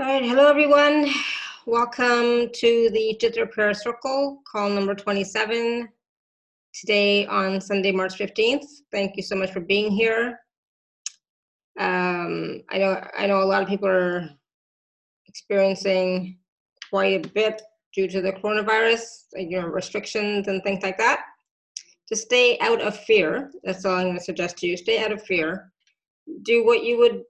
All right, hello everyone. Welcome to the Chitra Prayer Circle, call number 27, today on Sunday, March 15th. Thank you so much for being here. Um, I know I know a lot of people are experiencing quite a bit due to the coronavirus, you know, restrictions and things like that. To stay out of fear, that's all I'm going to suggest to you. Stay out of fear. Do what you would,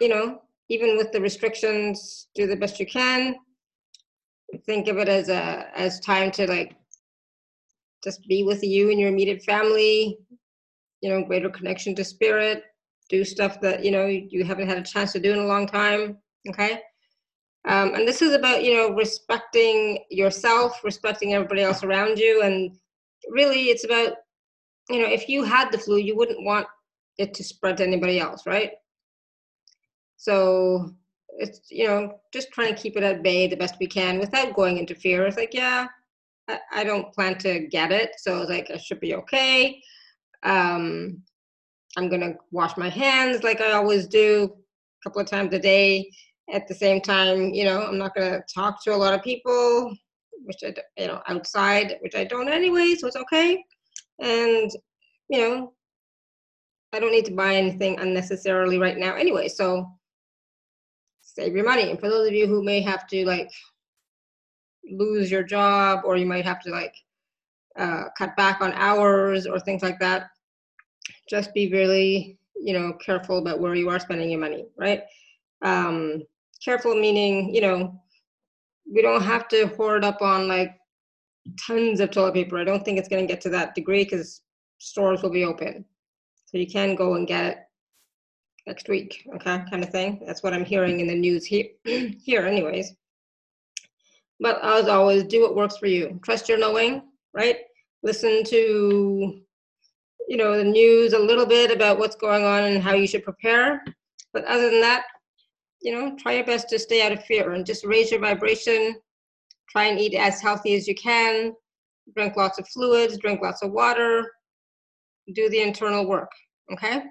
you know, even with the restrictions, do the best you can. Think of it as a as time to like just be with you and your immediate family, you know, greater connection to spirit, do stuff that, you know, you haven't had a chance to do in a long time. Okay. Um, and this is about, you know, respecting yourself, respecting everybody else around you. And really it's about, you know, if you had the flu, you wouldn't want it to spread to anybody else, right? So it's you know just trying to keep it at bay the best we can without going into fear. It's like yeah, I, I don't plan to get it, so it's like I should be okay. Um, I'm gonna wash my hands like I always do, a couple of times a day. At the same time, you know, I'm not gonna talk to a lot of people, which I you know outside, which I don't anyway, so it's okay. And you know, I don't need to buy anything unnecessarily right now anyway. So save your money. And for those of you who may have to like lose your job or you might have to like uh, cut back on hours or things like that, just be really, you know, careful about where you are spending your money, right? Um, careful meaning, you know, we don't have to hoard up on like tons of toilet paper. I don't think it's going to get to that degree because stores will be open. So you can go and get next week, okay, kind of thing. That's what I'm hearing in the news here, here anyways. But as always, do what works for you. Trust your knowing, right? Listen to, you know, the news a little bit about what's going on and how you should prepare. But other than that, you know, try your best to stay out of fear and just raise your vibration. Try and eat as healthy as you can. Drink lots of fluids, drink lots of water. Do the internal work, okay?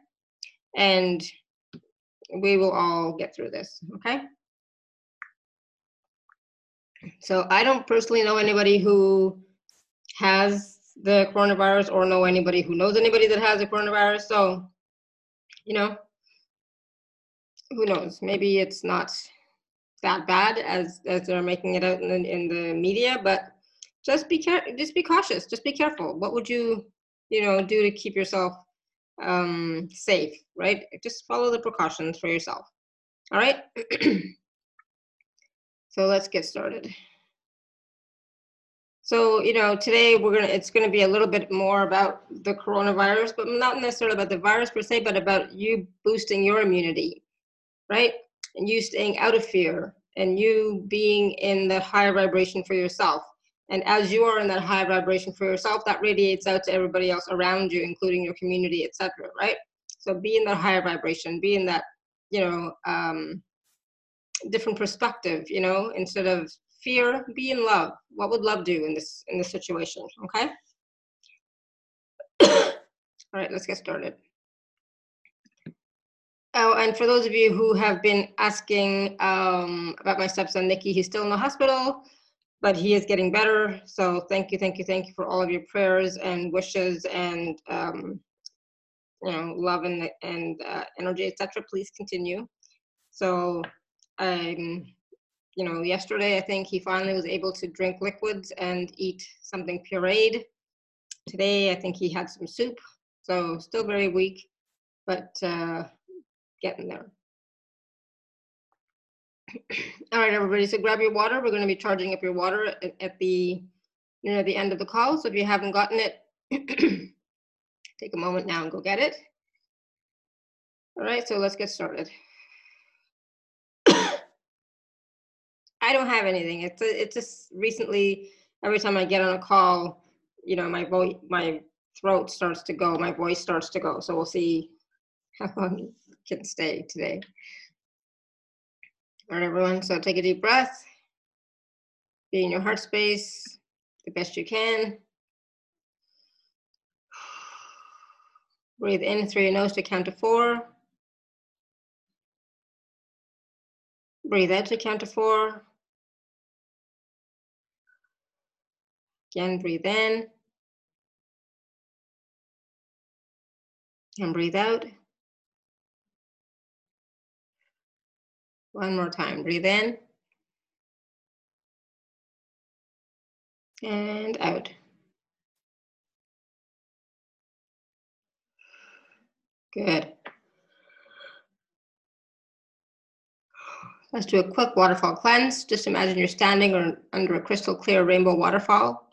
And we will all get through this, okay? So I don't personally know anybody who has the coronavirus or know anybody who knows anybody that has the coronavirus. So, you know, who knows? Maybe it's not that bad as as they're making it out in the, in the media, but just be care just be cautious. Just be careful. What would you, you know, do to keep yourself um, safe, right? Just follow the precautions for yourself. All right. so let's get started. So, you know, today we're going to, it's going to be a little bit more about the coronavirus, but not necessarily about the virus per se, but about you boosting your immunity, right? And you staying out of fear and you being in the higher vibration for yourself. And as you are in that high vibration for yourself, that radiates out to everybody else around you, including your community, etc. Right? So be in that higher vibration, be in that, you know, um, different perspective. You know, instead of fear, be in love. What would love do in this in this situation? Okay. All right, let's get started. Oh, and for those of you who have been asking um, about my stepson Nikki, he's still in the hospital but he is getting better. So thank you, thank you, thank you for all of your prayers and wishes and um, you know love and and uh, energy, etc. Please continue. So um, you know, yesterday I think he finally was able to drink liquids and eat something pureed. Today I think he had some soup. So still very weak, but uh, getting there. All right, everybody, so grab your water. We're going to be charging up your water at, the, you know, the end of the call. So if you haven't gotten it, take a moment now and go get it. All right, so let's get started. I don't have anything. It's, a, it's just recently, every time I get on a call, you know, my voice, my throat starts to go, my voice starts to go. So we'll see how long it can stay today. All right, everyone. So take a deep breath. Be in your heart space the best you can. Breathe in through your nose to count to four. Breathe out to count to four. Again, breathe in. And breathe out. One more time. Breathe in. And out. Good. Let's do a quick waterfall cleanse. Just imagine you're standing under a crystal clear rainbow waterfall.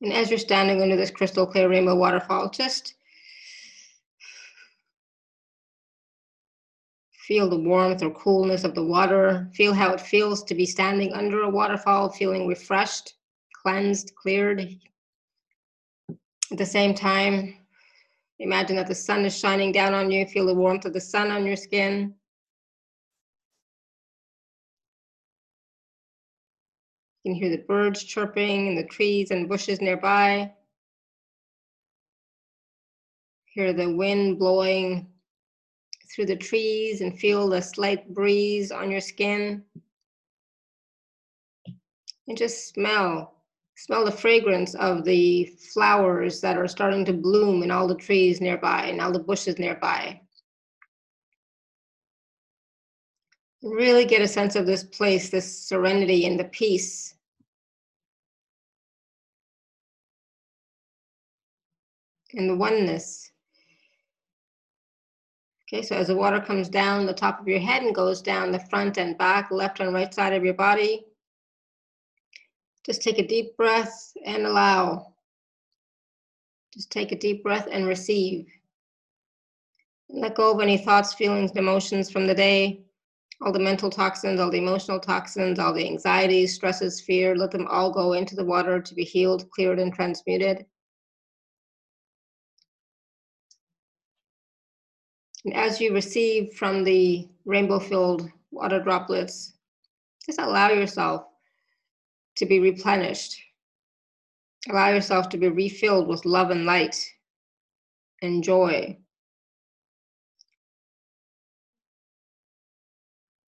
And as you're standing under this crystal clear rainbow waterfall, just feel the warmth or coolness of the water. Feel how it feels to be standing under a waterfall, feeling refreshed, cleansed, cleared. At the same time, Imagine that the sun is shining down on you. Feel the warmth of the sun on your skin. You can hear the birds chirping in the trees and bushes nearby. Hear the wind blowing through the trees and feel the slight breeze on your skin. And just smell smell the fragrance of the flowers that are starting to bloom in all the trees nearby and all the bushes nearby. Really get a sense of this place, this serenity and the peace. And the oneness. Okay, so as the water comes down the top of your head and goes down the front and back, left and right side of your body, just take a deep breath and allow. Just take a deep breath and receive. Let go of any thoughts, feelings, emotions from the day, all the mental toxins, all the emotional toxins, all the anxieties, stresses, fear, let them all go into the water to be healed, cleared, and transmuted. And as you receive from the rainbow filled water droplets, just allow yourself to be replenished. Allow yourself to be refilled with love and light and joy.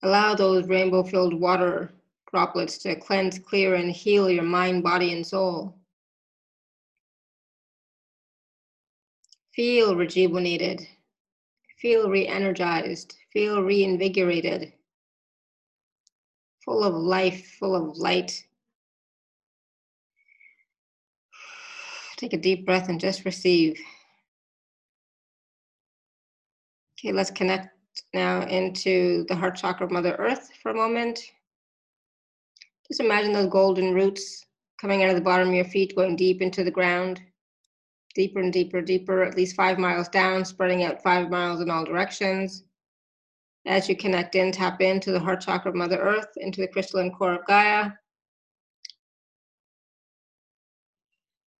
Allow those rainbow filled water droplets to cleanse, clear, and heal your mind, body, and soul. Feel rejuvenated. Feel re energized. Feel reinvigorated. Full of life, full of light, Take a deep breath and just receive. Okay, let's connect now into the heart chakra of Mother Earth for a moment. Just imagine those golden roots coming out of the bottom of your feet, going deep into the ground, deeper and deeper, deeper, at least five miles down, spreading out five miles in all directions. As you connect in, tap into the heart chakra of Mother Earth, into the crystalline core of Gaia.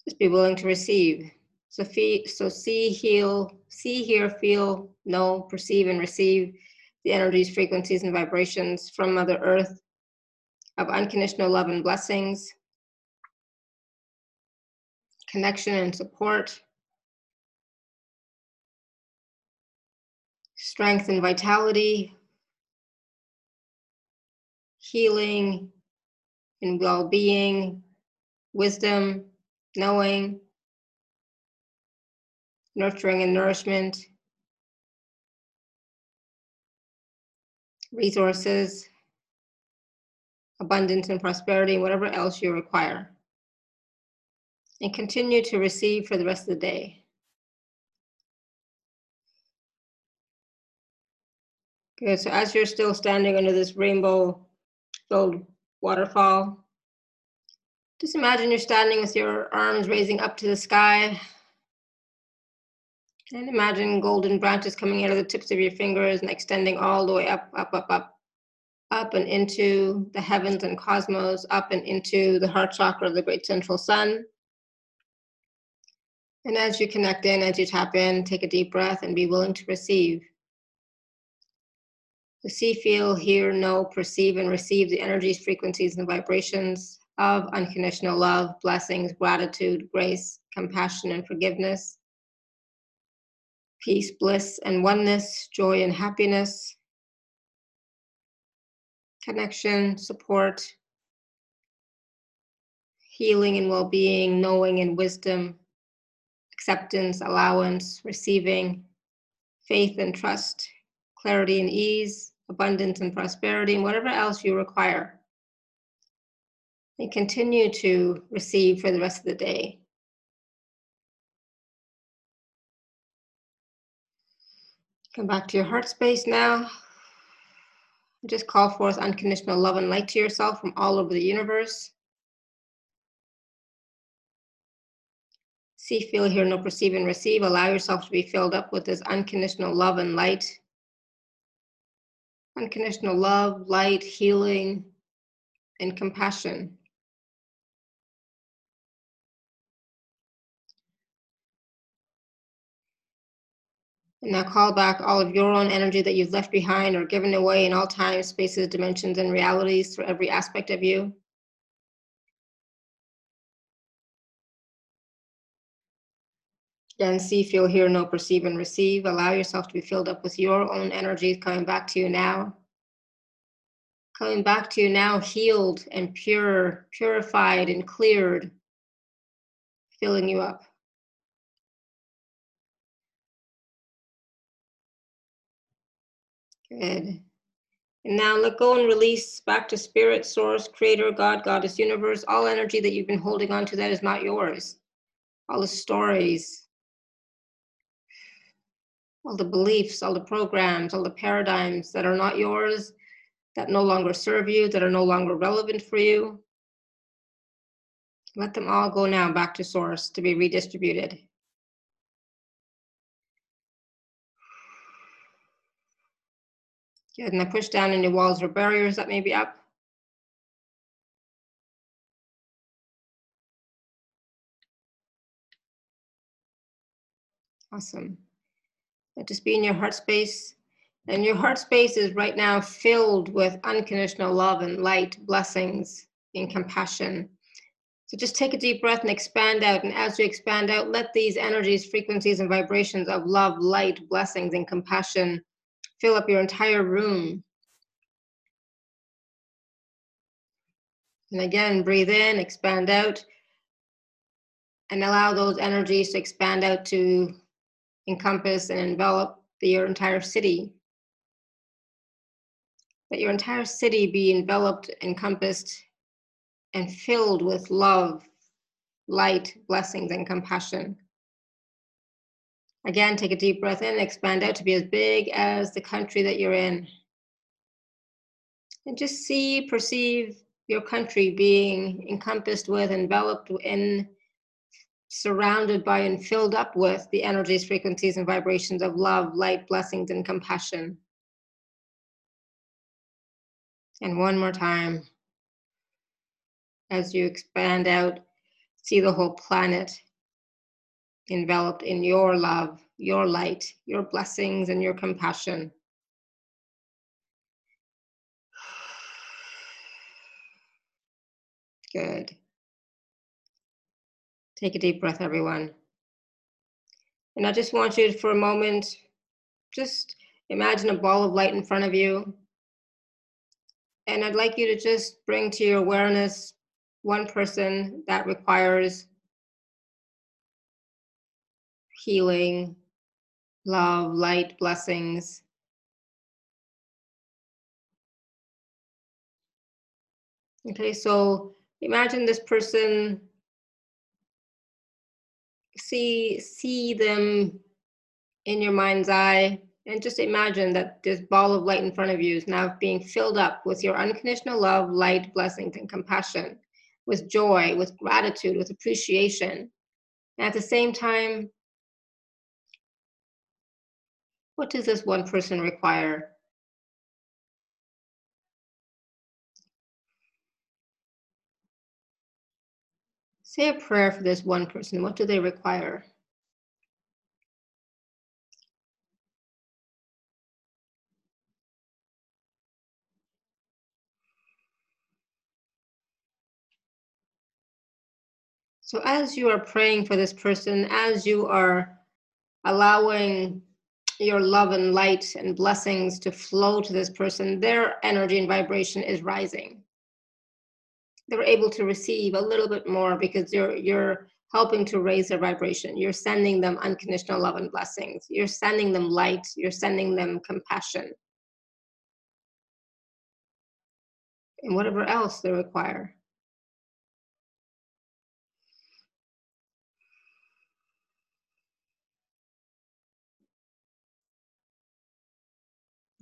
Just be willing to receive. So, fee, so see, heal, see, hear, feel, know, perceive, and receive the energies, frequencies, and vibrations from Mother Earth of unconditional love and blessings, connection and support, strength and vitality, healing and well being, wisdom, knowing, nurturing and nourishment, resources, abundance and prosperity, whatever else you require. And continue to receive for the rest of the day. Good, so as you're still standing under this rainbow filled waterfall, just imagine you're standing with your arms raising up to the sky. And imagine golden branches coming out of the tips of your fingers and extending all the way up, up, up, up, up and into the heavens and cosmos, up and into the heart chakra of the great central sun. And as you connect in, as you tap in, take a deep breath and be willing to receive. To see, feel, hear, know, perceive, and receive the energies, frequencies, and vibrations of unconditional love, blessings, gratitude, grace, compassion, and forgiveness. Peace, bliss, and oneness, joy and happiness, connection, support, healing and well being, knowing and wisdom, acceptance, allowance, receiving, faith and trust, clarity and ease, abundance and prosperity, and whatever else you require. And continue to receive for the rest of the day. Come back to your heart space now. Just call forth unconditional love and light to yourself from all over the universe. See, feel, hear, know, perceive, and receive. Allow yourself to be filled up with this unconditional love and light. Unconditional love, light, healing, and compassion. And now call back all of your own energy that you've left behind or given away in all times, spaces, dimensions, and realities through every aspect of you. Again, see, feel, hear, know, perceive, and receive. Allow yourself to be filled up with your own energies coming back to you now. Coming back to you now, healed and pure, purified and cleared, filling you up. Good. And now let go and release back to spirit, source, creator, God, goddess, universe, all energy that you've been holding on to that is not yours. All the stories, all the beliefs, all the programs, all the paradigms that are not yours, that no longer serve you, that are no longer relevant for you. Let them all go now back to source to be redistributed. Good, and I push down any walls or barriers that may be up. Awesome. Let just be in your heart space. And your heart space is right now filled with unconditional love and light, blessings, and compassion. So just take a deep breath and expand out. And as you expand out, let these energies, frequencies, and vibrations of love, light, blessings, and compassion fill up your entire room. And again, breathe in, expand out, and allow those energies to expand out to encompass and envelop the, your entire city. Let your entire city be enveloped, encompassed, and filled with love, light, blessings, and compassion. Again, take a deep breath in, expand out to be as big as the country that you're in. And just see, perceive your country being encompassed with, enveloped in, surrounded by, and filled up with the energies, frequencies, and vibrations of love, light, blessings, and compassion. And one more time, as you expand out, see the whole planet enveloped in your love, your light, your blessings, and your compassion. Good. Take a deep breath, everyone. And I just want you for a moment, just imagine a ball of light in front of you. And I'd like you to just bring to your awareness one person that requires healing, love, light, blessings. Okay, so imagine this person see see them in your mind's eye and just imagine that this ball of light in front of you is now being filled up with your unconditional love light blessings and compassion with joy with gratitude with appreciation and at the same time what does this one person require? Say a prayer for this one person. What do they require? So, as you are praying for this person, as you are allowing your love and light and blessings to flow to this person, their energy and vibration is rising. They're able to receive a little bit more because you're you're helping to raise their vibration. You're sending them unconditional love and blessings. You're sending them light. You're sending them compassion. And whatever else they require.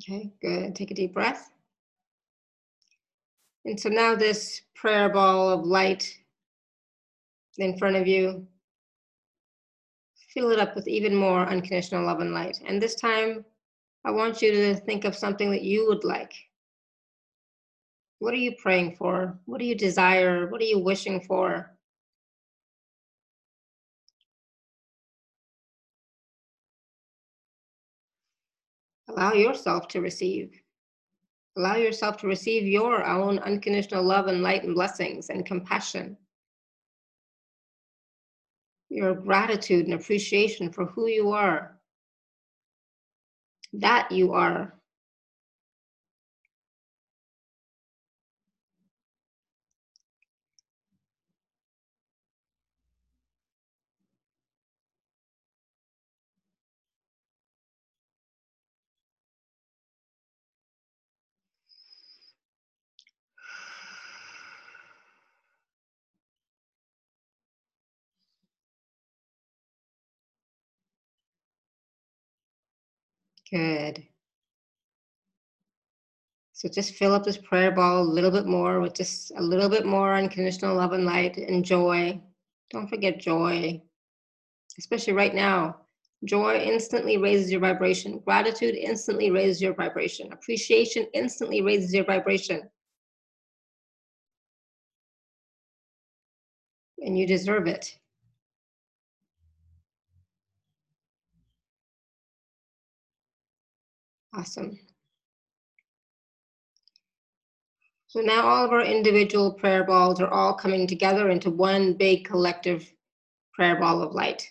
Okay, good. Take a deep breath. And so now this prayer ball of light in front of you, fill it up with even more unconditional love and light. And this time, I want you to think of something that you would like. What are you praying for? What do you desire? What are you wishing for? Allow yourself to receive. Allow yourself to receive your own unconditional love and light and blessings and compassion. Your gratitude and appreciation for who you are. That you are. Good. So just fill up this prayer ball a little bit more with just a little bit more unconditional love and light and joy. Don't forget joy, especially right now. Joy instantly raises your vibration. Gratitude instantly raises your vibration. Appreciation instantly raises your vibration. And you deserve it. Awesome. So now all of our individual prayer balls are all coming together into one big collective prayer ball of light.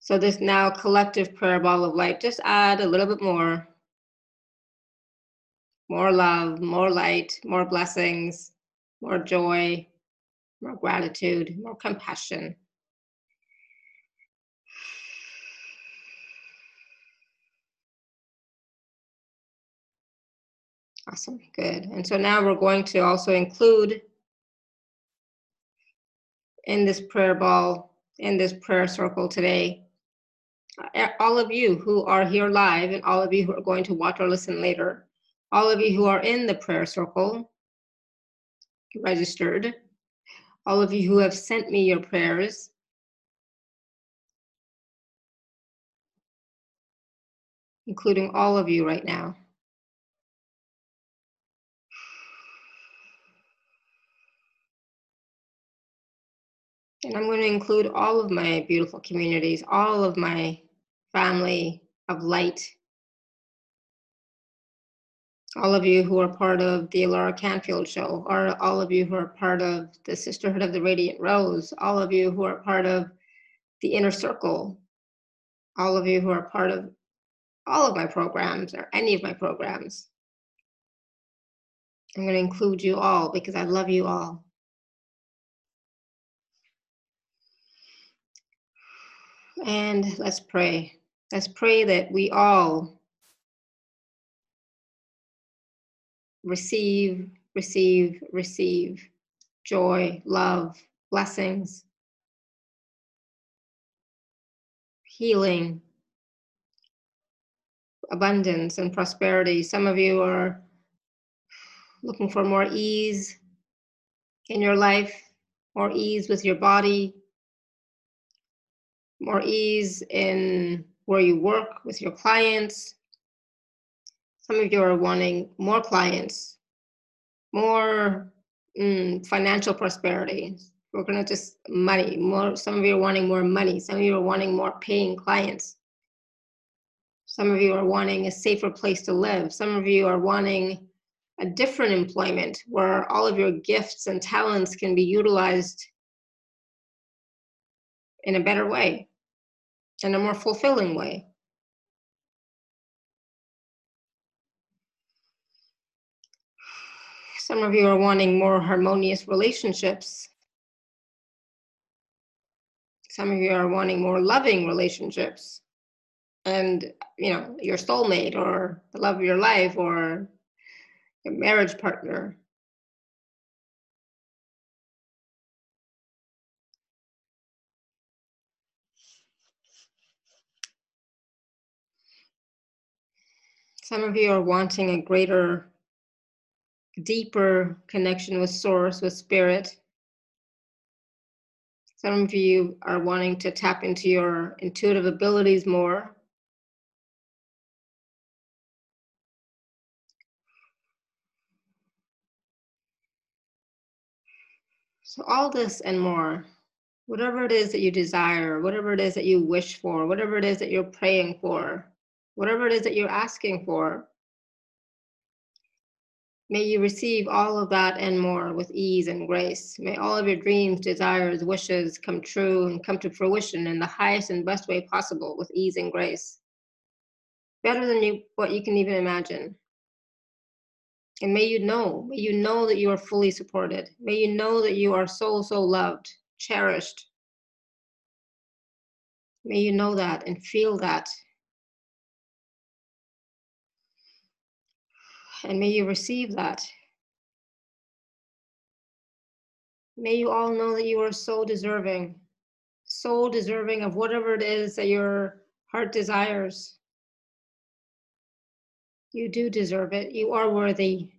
So this now collective prayer ball of light, just add a little bit more. More love, more light, more blessings, more joy, more gratitude, more compassion. Awesome, good. And so now we're going to also include in this prayer ball, in this prayer circle today, uh, all of you who are here live and all of you who are going to watch or listen later, all of you who are in the prayer circle, registered, all of you who have sent me your prayers, including all of you right now. And I'm going to include all of my beautiful communities, all of my family of light. All of you who are part of the Alara Canfield show, or all of you who are part of the Sisterhood of the Radiant Rose, all of you who are part of the Inner Circle, all of you who are part of all of my programs or any of my programs. I'm going to include you all because I love you all. And let's pray. Let's pray that we all receive, receive, receive joy, love, blessings, healing, abundance, and prosperity. Some of you are looking for more ease in your life, more ease with your body, more ease in where you work with your clients. Some of you are wanting more clients, more mm, financial prosperity. We're gonna just money more. Some of you are wanting more money. Some of you are wanting more paying clients. Some of you are wanting a safer place to live. Some of you are wanting a different employment where all of your gifts and talents can be utilized in a better way in a more fulfilling way. Some of you are wanting more harmonious relationships. Some of you are wanting more loving relationships. And, you know, your soulmate or the love of your life or your marriage partner. Some of you are wanting a greater, deeper connection with Source, with Spirit. Some of you are wanting to tap into your intuitive abilities more. So, all this and more, whatever it is that you desire, whatever it is that you wish for, whatever it is that you're praying for, whatever it is that you're asking for. May you receive all of that and more with ease and grace. May all of your dreams, desires, wishes come true and come to fruition in the highest and best way possible with ease and grace. Better than you, what you can even imagine. And may you know, may you know that you are fully supported. May you know that you are so, so loved, cherished. May you know that and feel that and may you receive that. May you all know that you are so deserving, so deserving of whatever it is that your heart desires. You do deserve it. You are worthy.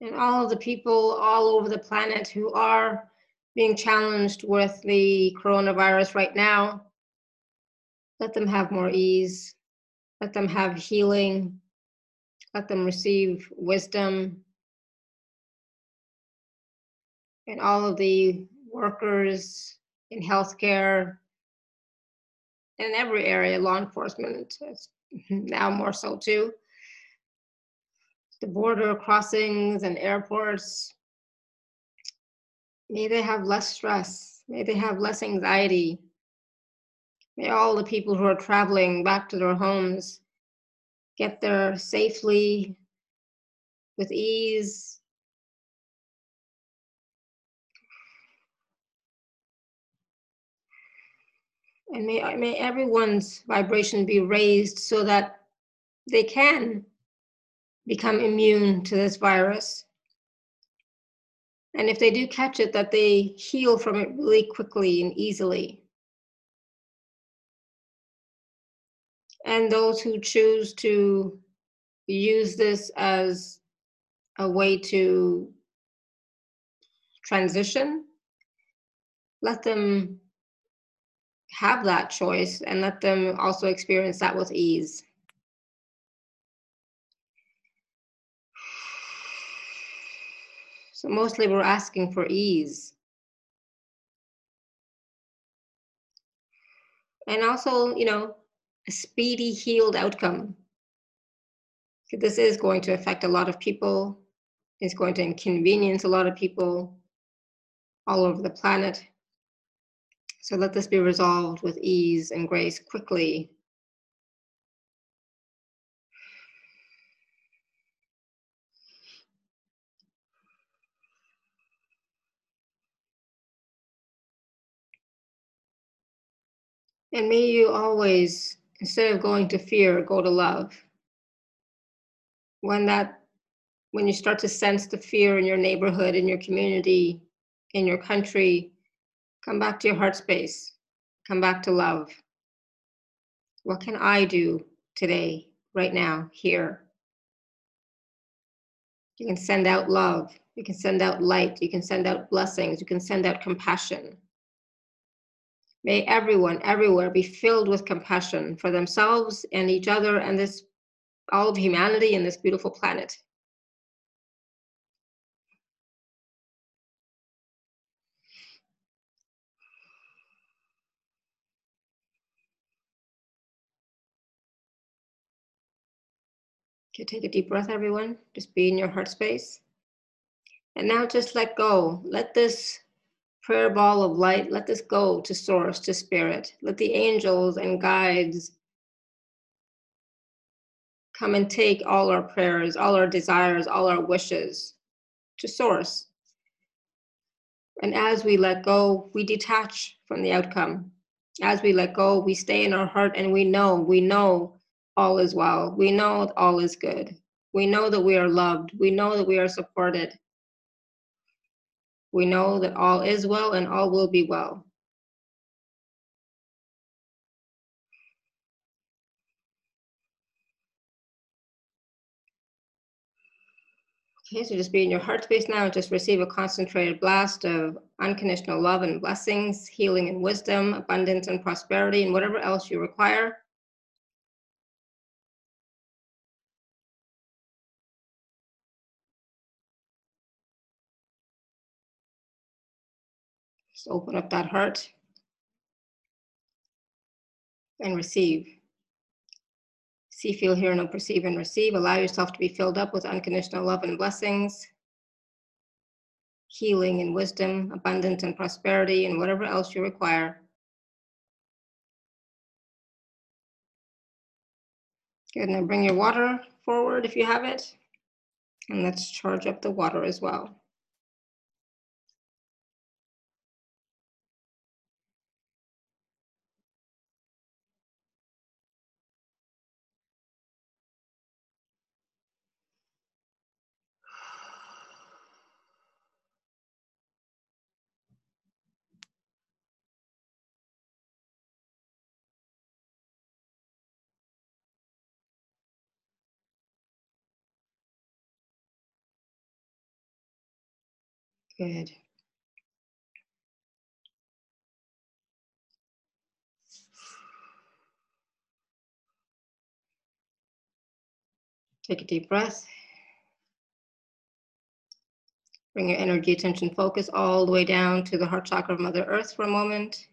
And all of the people all over the planet who are being challenged with the coronavirus right now, let them have more ease. Let them have healing. Let them receive wisdom. And all of the workers in healthcare, in every area, law enforcement, now more so too. The border crossings and airports, may they have less stress, may they have less anxiety, May all the people who are traveling back to their homes get there safely, with ease. And may, may everyone's vibration be raised so that they can become immune to this virus. And if they do catch it, that they heal from it really quickly and easily. And those who choose to use this as a way to transition, let them have that choice and let them also experience that with ease. So mostly we're asking for ease. And also, you know, a speedy healed outcome. This is going to affect a lot of people. It's going to inconvenience a lot of people all over the planet. So let this be resolved with ease and grace quickly. And may you always instead of going to fear, go to love. When that when you start to sense the fear in your neighborhood, in your community, in your country, come back to your heart space. Come back to love. What can I do today, right now, here? You can send out love. You can send out light. You can send out blessings. You can send out compassion. May everyone, everywhere, be filled with compassion for themselves and each other and this all of humanity and this beautiful planet. Okay, take a deep breath, everyone. Just be in your heart space. And now just let go. Let this prayer ball of light, let this go to source, to spirit. Let the angels and guides come and take all our prayers, all our desires, all our wishes to source. And as we let go, we detach from the outcome. As we let go, we stay in our heart and we know, we know all is well. We know all is good. We know that we are loved. We know that we are supported. We know that all is well and all will be well. Okay, so just be in your heart space now. And just receive a concentrated blast of unconditional love and blessings, healing and wisdom, abundance and prosperity, and whatever else you require. Just open up that heart and receive. See, feel, hear, know, perceive, and receive. Allow yourself to be filled up with unconditional love and blessings, healing and wisdom, abundance and prosperity, and whatever else you require. Good. Now bring your water forward if you have it. And let's charge up the water as well. Good. Take a deep breath. Bring your energy, attention, focus all the way down to the heart chakra of Mother Earth for a moment.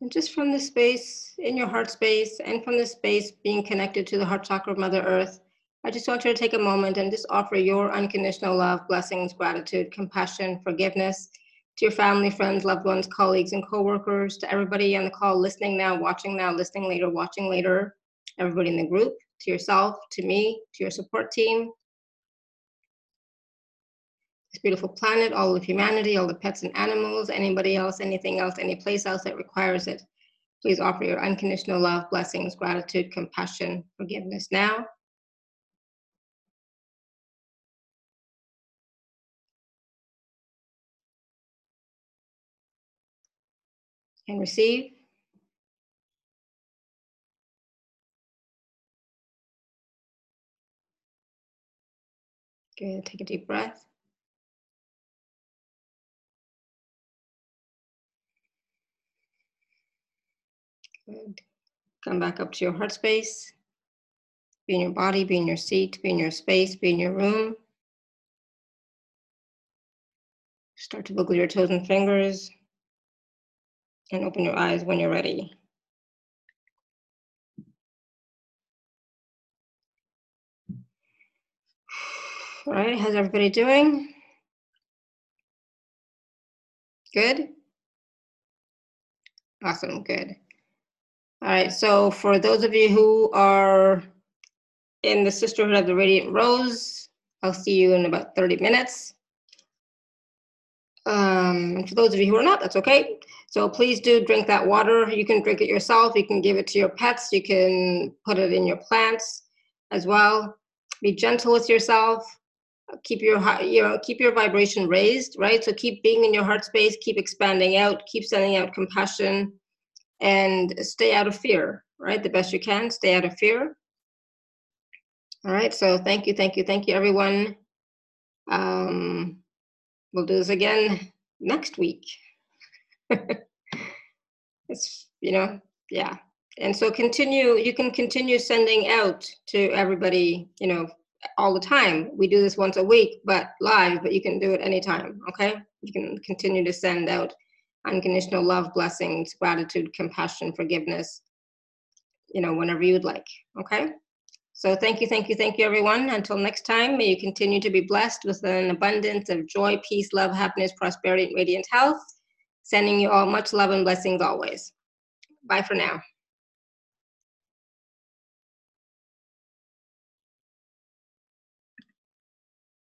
And just from the space in your heart space and from the space being connected to the heart chakra of Mother Earth, I just want you to take a moment and just offer your unconditional love, blessings, gratitude, compassion, forgiveness to your family, friends, loved ones, colleagues, and coworkers, to everybody on the call listening now, watching now, listening later, watching later, everybody in the group, to yourself, to me, to your support team, this beautiful planet, all of humanity, all the pets and animals, anybody else, anything else, any place else that requires it. Please offer your unconditional love, blessings, gratitude, compassion, forgiveness now. And receive. Good, take a deep breath. Good. Come back up to your heart space. Be in your body, be in your seat, be in your space, be in your room. Start to wiggle your toes and fingers and open your eyes when you're ready. All right, how's everybody doing? Good? Awesome, good. All right, so for those of you who are in the Sisterhood of the Radiant Rose, I'll see you in about 30 minutes. Um, for those of you who are not, that's okay. So please do drink that water. You can drink it yourself. You can give it to your pets. You can put it in your plants as well. Be gentle with yourself. Keep your you know keep your vibration raised, right? So keep being in your heart space. Keep expanding out. Keep sending out compassion and stay out of fear, right? The best you can, stay out of fear. All right, so thank you, thank you, thank you, everyone. Um, we'll do this again next week. it's, you know, yeah. And so continue, you can continue sending out to everybody, you know, all the time. We do this once a week, but live, but you can do it anytime, okay? You can continue to send out unconditional love, blessings, gratitude, compassion, forgiveness, you know, whenever you'd like, okay? So thank you, thank you, thank you, everyone. Until next time, may you continue to be blessed with an abundance of joy, peace, love, happiness, prosperity, and radiant health. Sending you all much love and blessings always. Bye for now.